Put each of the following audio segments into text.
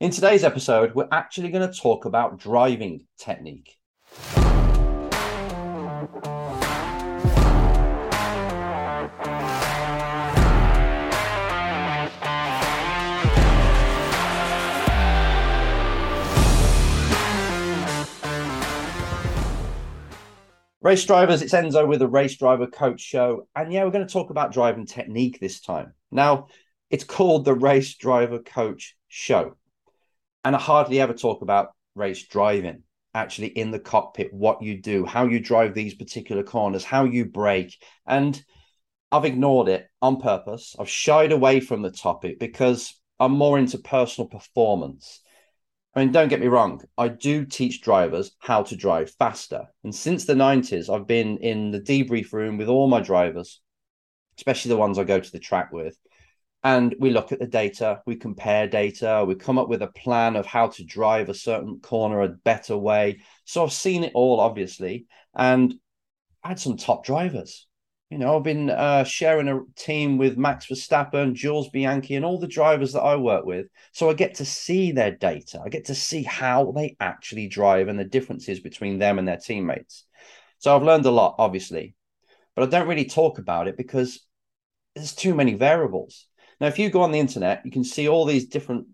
In today's episode, we're actually going to talk about driving technique. Race drivers, it's Enzo with the Race Driver Coach Show. And yeah, we're going to talk about driving technique this time. Now, it's called the Race Driver Coach Show. And I hardly ever talk about race driving, actually in the cockpit, what you do, how you drive these particular corners, how you brake. And I've ignored it on purpose. I've shied away from the topic because I'm more into personal performance. I mean, don't get me wrong, I do teach drivers how to drive faster. And since the 90s, I've been in the debrief room with all my drivers, especially the ones I go to the track with. And we look at the data, we compare data, we come up with a plan of how to drive a certain corner a better way. So I've seen it all, obviously, and I had some top drivers. You know, I've been uh, sharing a team with Max Verstappen, Jules Bianchi, and all the drivers that I work with. So I get to see their data. I get to see how they actually drive and the differences between them and their teammates. So I've learned a lot, obviously, but I don't really talk about it because there's too many variables. Now, if you go on the internet, you can see all these different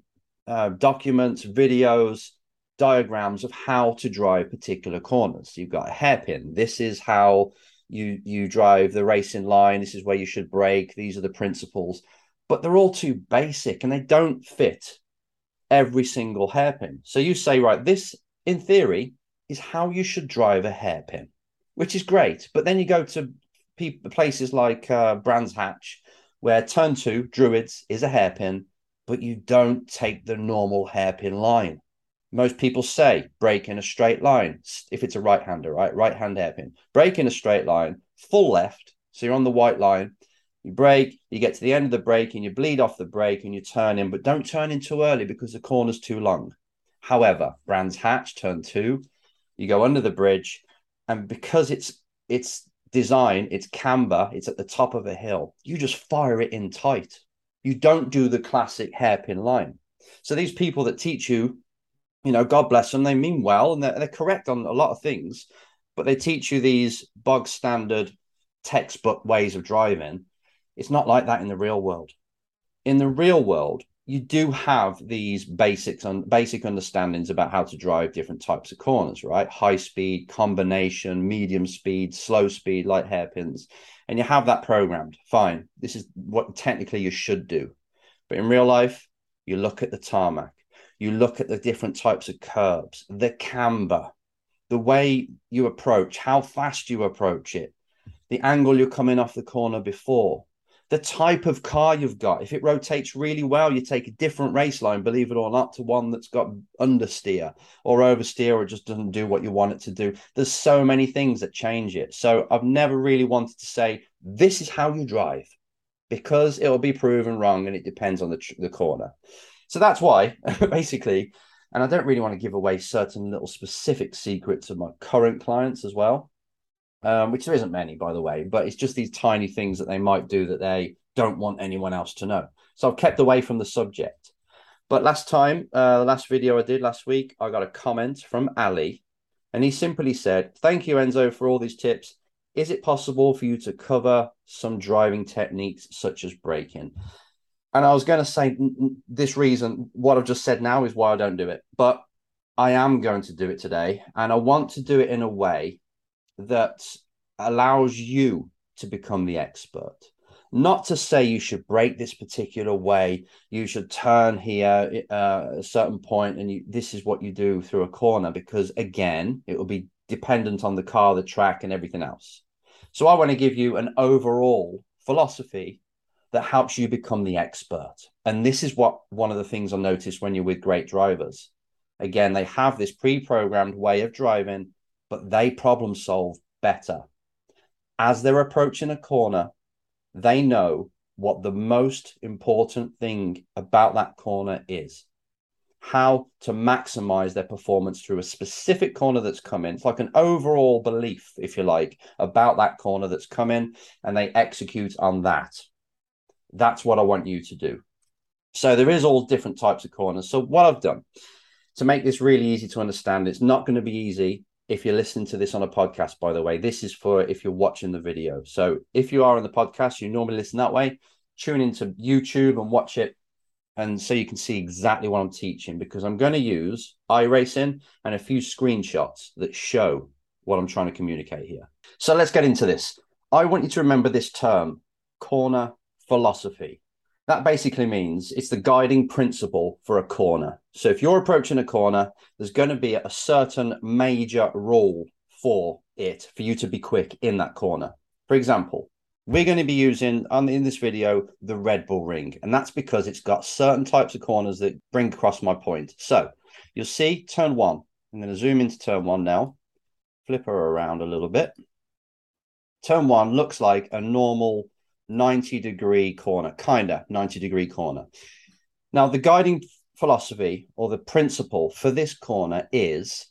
uh, documents, videos, diagrams of how to drive particular corners. You've got a hairpin. This is how you you drive the racing line. This is where you should brake. These are the principles. But they're all too basic and they don't fit every single hairpin. So you say right this in theory is how you should drive a hairpin which is great. But then you go to people, places like uh, brands hatch where turn two druids is a hairpin but you don't take the normal hairpin line most people say brake in a straight line if it's a right hander, right? Right hand hairpin. Brake in a straight line, full left. So you're on the white line. You break, you get to the end of the break and you bleed off the break and you turn in, but don't turn in too early because the corner's too long. However, Brands Hatch, turn two, you go under the bridge, and because it's it's design, it's camber, it's at the top of a hill, you just fire it in tight. You don't do the classic hairpin line. So these people that teach you you know, God bless them, they mean well and they're, they're correct on a lot of things, but they teach you these bog standard textbook ways of driving. It's not like that in the real world. In the real world, you do have these basics and basic understandings about how to drive different types of corners, right? High speed, combination, medium speed, slow speed, light hairpins, and you have that programmed. Fine, this is what technically you should do, but in real life, you look at the tarmac. You look at the different types of curbs, the camber, the way you approach, how fast you approach it, the angle you're coming off the corner before, the type of car you've got. If it rotates really well, you take a different race line, believe it or not, to one that's got understeer or oversteer or just doesn't do what you want it to do. There's so many things that change it. So I've never really wanted to say, this is how you drive because it'll be proven wrong and it depends on the, the corner. So that's why, basically, and I don't really want to give away certain little specific secrets of my current clients as well, um, which there isn't many, by the way, but it's just these tiny things that they might do that they don't want anyone else to know. So I've kept away from the subject. But last time, uh, the last video I did last week, I got a comment from Ali, and he simply said, Thank you, Enzo, for all these tips. Is it possible for you to cover some driving techniques such as braking? And I was going to say this reason, what I've just said now is why I don't do it, but I am going to do it today. And I want to do it in a way that allows you to become the expert. Not to say you should break this particular way, you should turn here uh, a certain point, and you, this is what you do through a corner, because again, it will be dependent on the car, the track, and everything else. So I want to give you an overall philosophy that helps you become the expert. And this is what one of the things I notice when you're with great drivers. Again, they have this pre programmed way of driving, but they problem solve better. As they're approaching a corner, they know what the most important thing about that corner is how to maximize their performance through a specific corner that's coming. It's like an overall belief, if you like, about that corner that's coming, and they execute on that. That's what I want you to do. So there is all different types of corners. So what I've done to make this really easy to understand, it's not going to be easy if you're listening to this on a podcast, by the way. This is for if you're watching the video. So if you are on the podcast, you normally listen that way, tune into YouTube and watch it. And so you can see exactly what I'm teaching because I'm going to use iRacing and a few screenshots that show what I'm trying to communicate here. So let's get into this. I want you to remember this term, corner philosophy. That basically means it's the guiding principle for a corner. So if you're approaching a corner, there's going to be a certain major rule for it for you to be quick in that corner. For example, we're going to be using on in this video the Red Bull ring, and that's because it's got certain types of corners that bring across my point. So you'll see turn one. I'm going to zoom into turn one now, flip her around a little bit. Turn one looks like a normal 90 degree corner, kind of 90 degree corner. Now, the guiding philosophy or the principle for this corner is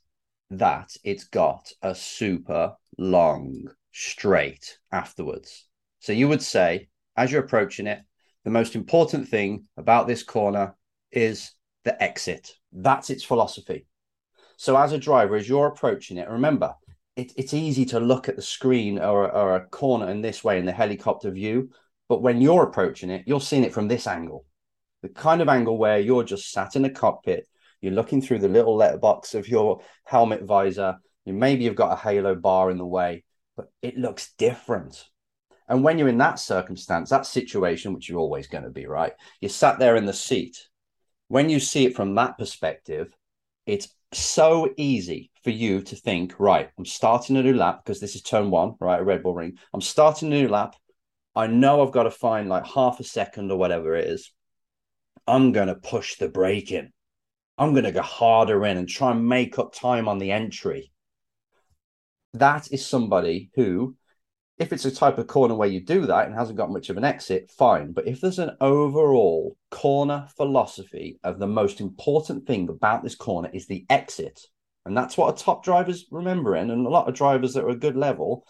that it's got a super long straight afterwards. So you would say, as you're approaching it, the most important thing about this corner is the exit. That's its philosophy. So as a driver, as you're approaching it, remember, it, it's easy to look at the screen or, or a corner in this way in the helicopter view. But when you're approaching it, you're seeing it from this angle, the kind of angle where you're just sat in a cockpit, you're looking through the little letterbox of your helmet visor. You maybe you've got a halo bar in the way, but it looks different. And when you're in that circumstance, that situation, which you're always going to be, right? You're sat there in the seat. When you see it from that perspective, it's so easy for you to think, right, I'm starting a new lap because this is turn one, right? A Red Bull ring. I'm starting a new lap. I know I've got to find like half a second or whatever it is. I'm going to push the brake in. I'm going to go harder in and try and make up time on the entry. That is somebody who if it's a type of corner where you do that and hasn't got much of an exit, fine. But if there's an overall corner philosophy of the most important thing about this corner is the exit, and that's what a top driver's remembering, and a lot of drivers that are a good level,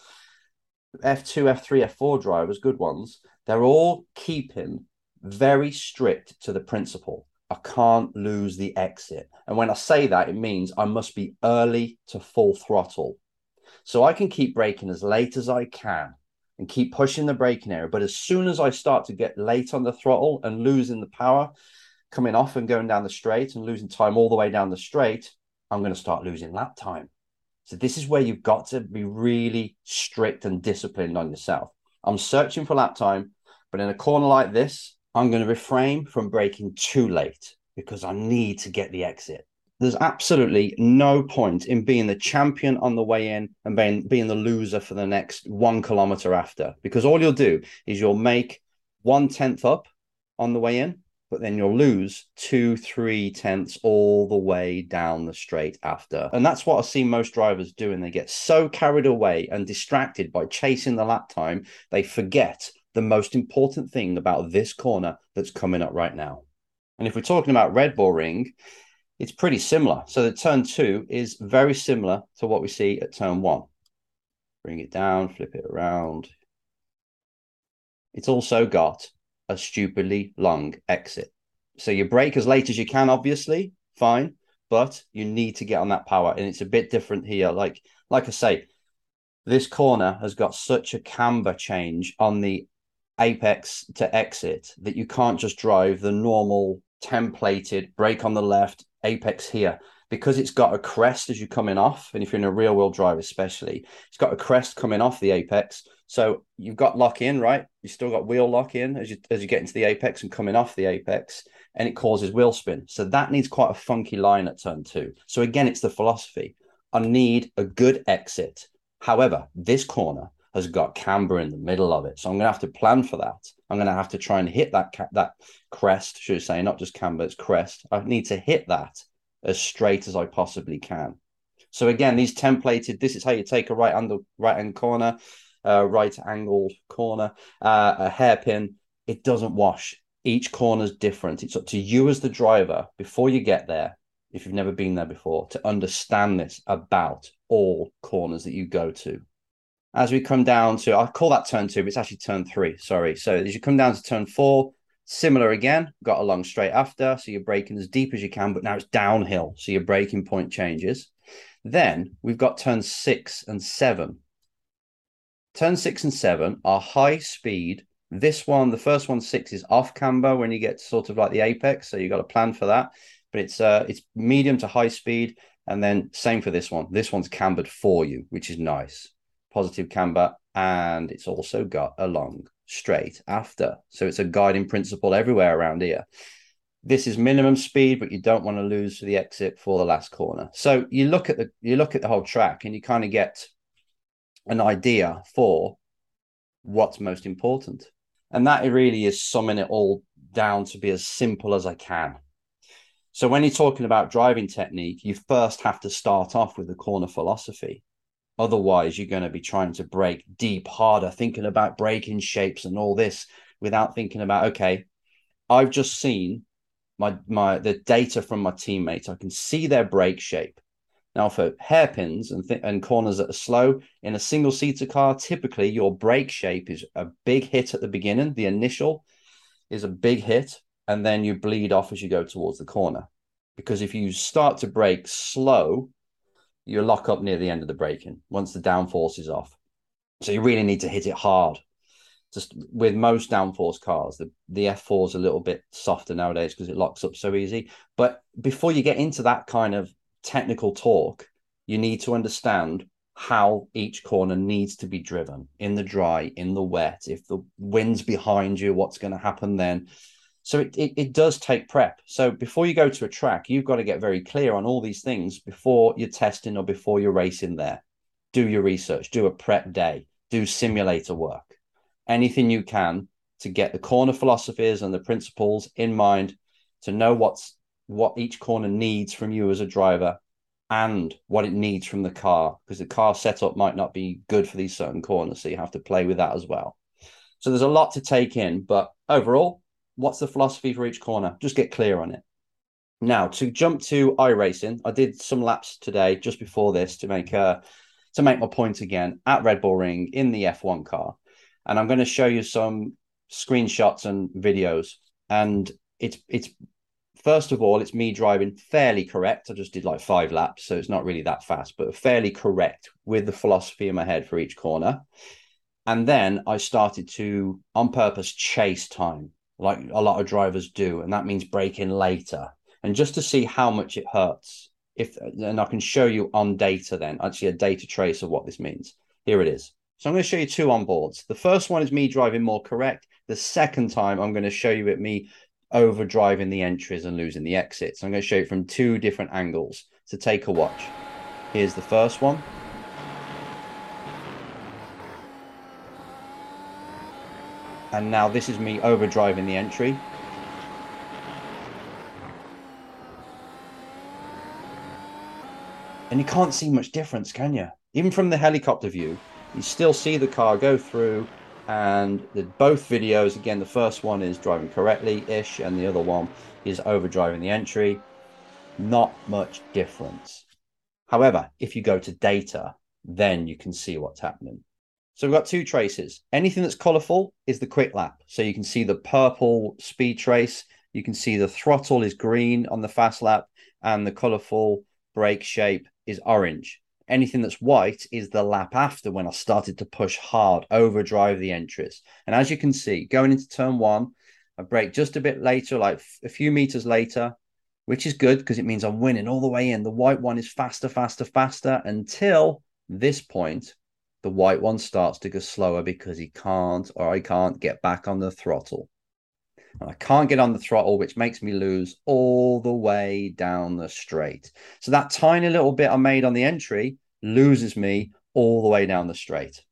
F2, F3, F4 drivers, good ones, they're all keeping very strict to the principle. I can't lose the exit. And when I say that, it means I must be early to full throttle so I can keep braking as late as I can and keep pushing the braking area. But as soon as I start to get late on the throttle and losing the power, coming off and going down the straight and losing time all the way down the straight, I'm going to start losing lap time. So this is where you've got to be really strict and disciplined on yourself. I'm searching for lap time, but in a corner like this, I'm going to refrain from braking too late because I need to get the exit there's absolutely no point in being the champion on the way in and being being the loser for the next one kilometer after because all you'll do is you'll make one tenth up on the way in but then you'll lose two three tenths all the way down the straight after and that's what i see most drivers doing they get so carried away and distracted by chasing the lap time they forget the most important thing about this corner that's coming up right now and if we're talking about red bull ring it's pretty similar. So the turn two is very similar to what we see at turn one. Bring it down, flip it around. It's also got a stupidly long exit. So you brake as late as you can, obviously, fine, but you need to get on that power. And it's a bit different here. Like, like I say, this corner has got such a camber change on the apex to exit that you can't just drive the normal templated brake on the left, apex here because it's got a crest as you're coming off, and if you're in a rear wheel drive, especially, it's got a crest coming off the apex. So you've got lock in, right? You still got wheel lock in as you as you get into the apex and coming off the apex, and it causes wheel spin. So that needs quite a funky line at turn two. So again, it's the philosophy. I need a good exit. However, this corner has got camber in the middle of it, so I'm going to have to plan for that. I'm going to have to try and hit that ca- that crest, should I say, not just camber, it's crest. I need to hit that as straight as I possibly can. So again, these templated, this is how you take a right under right hand corner, uh, right angled corner, uh, a hairpin. It doesn't wash. Each corner is different. It's up to you as the driver before you get there, if you've never been there before, to understand this about all corners that you go to as we come down to, I call that turn two, but it's actually turn three. Sorry. So as you come down to turn four, Similar again, got along straight after. So you're braking as deep as you can, but now it's downhill. So your braking point changes. Then we've got turn six and seven. Turn six and seven are high speed. This one, the first one, six, is off camber when you get sort of like the apex. So you've got a plan for that. But it's uh it's medium to high speed. And then same for this one. This one's cambered for you, which is nice. Positive camber. And it's also got a long straight after. So it's a guiding principle everywhere around here. This is minimum speed, but you don't want to lose the exit for the last corner. So you look at the you look at the whole track and you kind of get an idea for what's most important. And that really is summing it all down to be as simple as I can. So when you're talking about driving technique, you first have to start off with the corner philosophy. Otherwise, you're going to be trying to break deep, harder, thinking about breaking shapes and all this without thinking about, okay, I've just seen my my the data from my teammates. I can see their brake shape. Now, for hairpins and, th- and corners that are slow in a single seater car, typically your brake shape is a big hit at the beginning. The initial is a big hit, and then you bleed off as you go towards the corner. Because if you start to brake slow, you lock up near the end of the braking once the downforce is off. So you really need to hit it hard. Just with most downforce cars, the, the F4 is a little bit softer nowadays because it locks up so easy. But before you get into that kind of technical talk, you need to understand how each corner needs to be driven in the dry, in the wet. If the wind's behind you, what's going to happen then? So it, it, it does take prep. So before you go to a track, you've got to get very clear on all these things before you're testing or before you're racing there. Do your research, do a prep day, do simulator work, anything you can to get the corner philosophies and the principles in mind to know what's what each corner needs from you as a driver and what it needs from the car because the car setup might not be good for these certain corners so you have to play with that as well so there's a lot to take in but overall what's the philosophy for each corner? Just get clear on it. Now to jump to iRacing, I did some laps today just before this to make uh to make my point again at Red Bull Ring in the F1 car, and I'm going to show you some screenshots and videos. And it's it's first of all, it's me driving fairly correct. I just did like five laps, so it's not really that fast, but fairly correct with the philosophy in my head for each corner. And then I started to, on purpose, chase time like a lot of drivers do, and that means braking later. And just to see how much it hurts, if and I can show you on data then, actually a data trace of what this means. Here it is. So I'm going to show you two on boards. The first one is me driving more correct. The second time I'm going to show you it me over driving the entries and losing the exits. I'm going to show you from two different angles. So take a watch. Here's the first one. And now this is me overdriving the entry. And you can't see much difference, can you? Even from the helicopter view, you still see the car go through and the, both videos, again, the first one is driving correctly-ish and the other one is overdriving the entry. Not much difference. However, if you go to data, then you can see what's happening. So we've got two traces. Anything that's colorful is the quick lap. So you can see the purple speed trace. You can see the throttle is green on the fast lap and the colorful brake shape is orange. Anything that's white is the lap after when I started to push hard, overdrive the entries. And as you can see, going into turn one, I brake just a bit later, like a few meters later, which is good because it means I'm winning all the way in. The white one is faster, faster, faster until this point the white one starts to go slower because he can't or I can't get back on the throttle. And I can't get on the throttle, which makes me lose all the way down the straight. So that tiny little bit I made on the entry loses me all the way down the straight.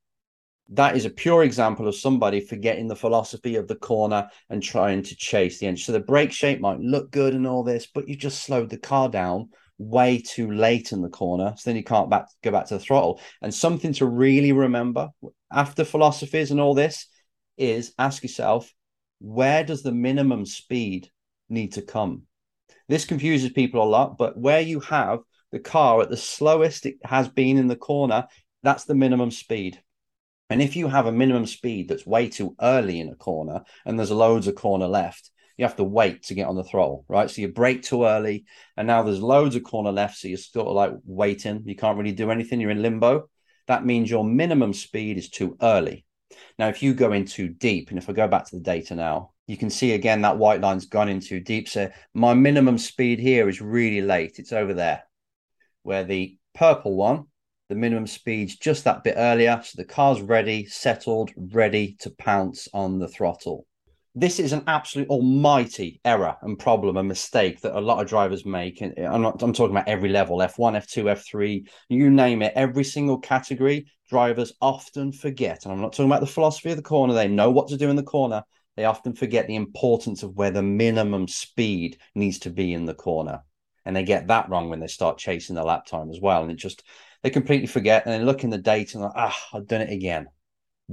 That is a pure example of somebody forgetting the philosophy of the corner and trying to chase the entry. So the brake shape might look good and all this, but you just slowed the car down way too late in the corner. So then you can't back, go back to the throttle. And something to really remember after philosophies and all this is ask yourself, where does the minimum speed need to come? This confuses people a lot, but where you have the car at the slowest it has been in the corner, that's the minimum speed. And if you have a minimum speed that's way too early in a corner and there's loads of corner left, you have to wait to get on the throttle, right? So you brake too early, and now there's loads of corner left, so you're sort of like waiting. You can't really do anything. You're in limbo. That means your minimum speed is too early. Now, if you go in too deep, and if I go back to the data now, you can see again that white line's gone in too deep. So my minimum speed here is really late. It's over there, where the purple one, the minimum speed's just that bit earlier. So the car's ready, settled, ready to pounce on the throttle this is an absolute almighty error and problem and mistake that a lot of drivers make. And I'm not I'm talking about every level, F1, F2, F3, you name it, every single category, drivers often forget. And I'm not talking about the philosophy of the corner. They know what to do in the corner. They often forget the importance of where the minimum speed needs to be in the corner. And they get that wrong when they start chasing the lap time as well. And it just they completely forget and they look in the data and like, ah, I've done it again.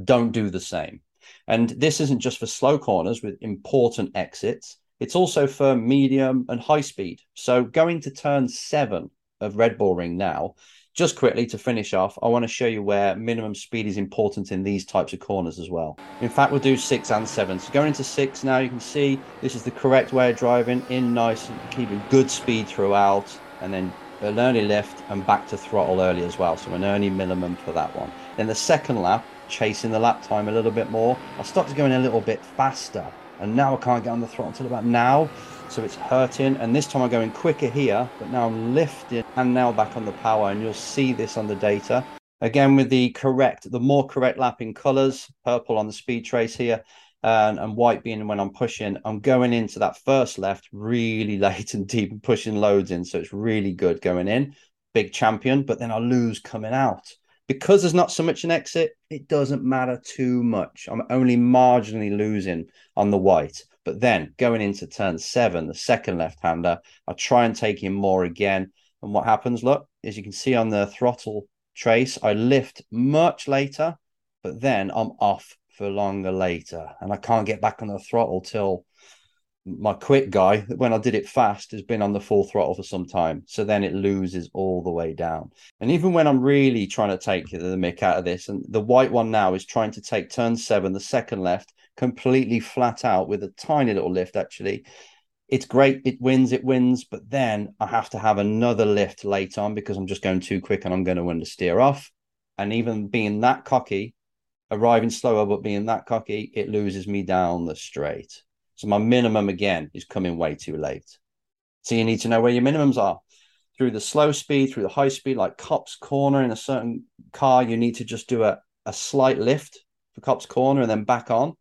Don't do the same and this isn't just for slow corners with important exits, it's also for medium and high speed. So going to turn seven of Red Bull Ring now, just quickly to finish off, I want to show you where minimum speed is important in these types of corners as well. In fact, we'll do six and seven. So going into six now, you can see this is the correct way of driving in nice, keeping good speed throughout, and then an early lift and back to throttle early as well. So an early minimum for that one. Then the second lap, chasing the lap time a little bit more. I start to go in a little bit faster, and now I can't get on the throttle until about now, so it's hurting. And this time I'm going quicker here, but now I'm lifting and now back on the power, and you'll see this on the data. Again, with the correct, the more correct lapping colors, purple on the speed trace here, and, and white being when I'm pushing, I'm going into that first left really late and deep and pushing loads in. So it's really good going in. Big champion, but then I lose coming out because there's not so much an exit, it doesn't matter too much. I'm only marginally losing on the white. But then going into turn seven, the second left hander, I try and take him more again. And what happens, look, as you can see on the throttle trace, I lift much later, but then I'm off for longer later. And I can't get back on the throttle till my quick guy, when I did it fast, has been on the full throttle for some time. So then it loses all the way down. And even when I'm really trying to take the mick out of this, and the white one now is trying to take turn seven, the second left, completely flat out with a tiny little lift, actually. It's great. It wins, it wins. But then I have to have another lift late on because I'm just going too quick and I'm going to understeer off. And even being that cocky, arriving slower, but being that cocky, it loses me down the straight. So my minimum again is coming way too late. So you need to know where your minimums are. Through the slow speed, through the high speed, like Copse Corner in a certain car, you need to just do a, a slight lift for Copse Corner and then back on.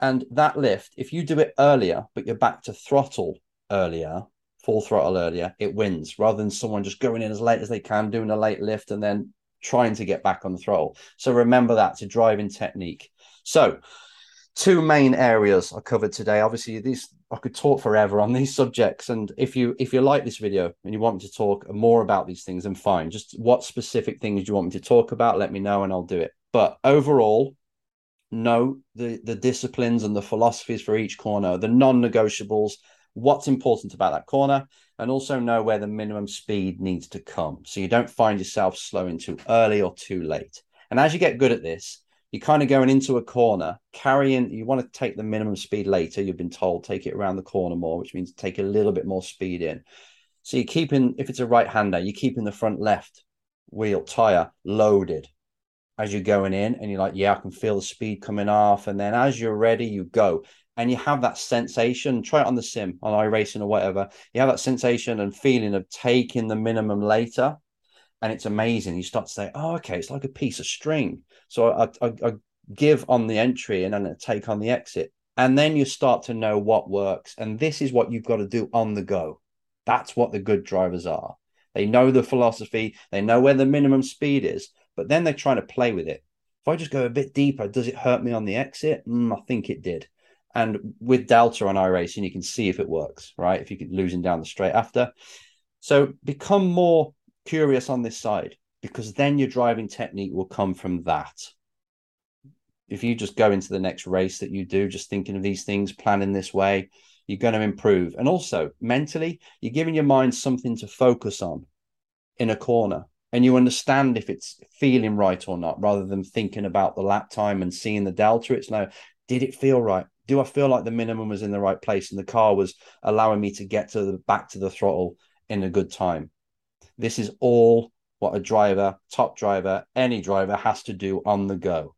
And that lift, if you do it earlier, but you're back to throttle earlier, full throttle earlier, it wins rather than someone just going in as late as they can, doing a late lift and then trying to get back on the throttle. So remember that to driving technique. So two main areas I covered today. Obviously, these I could talk forever on these subjects, and if you if you like this video and you want me to talk more about these things, then fine. Just what specific things do you want me to talk about? Let me know, and I'll do it. But overall, know the the disciplines and the philosophies for each corner, the non-negotiables. What's important about that corner, and also know where the minimum speed needs to come, so you don't find yourself slowing too early or too late. And as you get good at this, you're kind of going into a corner, carrying, you want to take the minimum speed later. You've been told take it around the corner more, which means take a little bit more speed in. So you're keeping, if it's a right hander, you're keeping the front left wheel tire loaded as you're going in. And you're like, yeah, I can feel the speed coming off. And then as you're ready, you go. And you have that sensation, try it on the sim, on iRacing or whatever. You have that sensation and feeling of taking the minimum later and it's amazing. You start to say, "Oh, okay, it's like a piece of string." So I, I, I give on the entry and then I take on the exit, and then you start to know what works. And this is what you've got to do on the go. That's what the good drivers are. They know the philosophy. They know where the minimum speed is, but then they're trying to play with it. If I just go a bit deeper, does it hurt me on the exit? Mm, I think it did. And with Delta on iRacing, you can see if it works, right? If you keep losing down the straight after. So become more curious on this side because then your driving technique will come from that. If you just go into the next race that you do, just thinking of these things, planning this way, you're going to improve. And also mentally, you're giving your mind something to focus on in a corner and you understand if it's feeling right or not rather than thinking about the lap time and seeing the delta. It's no, did it feel right? Do I feel like the minimum was in the right place and the car was allowing me to get to the back to the throttle in a good time? This is all what a driver, top driver, any driver has to do on the go.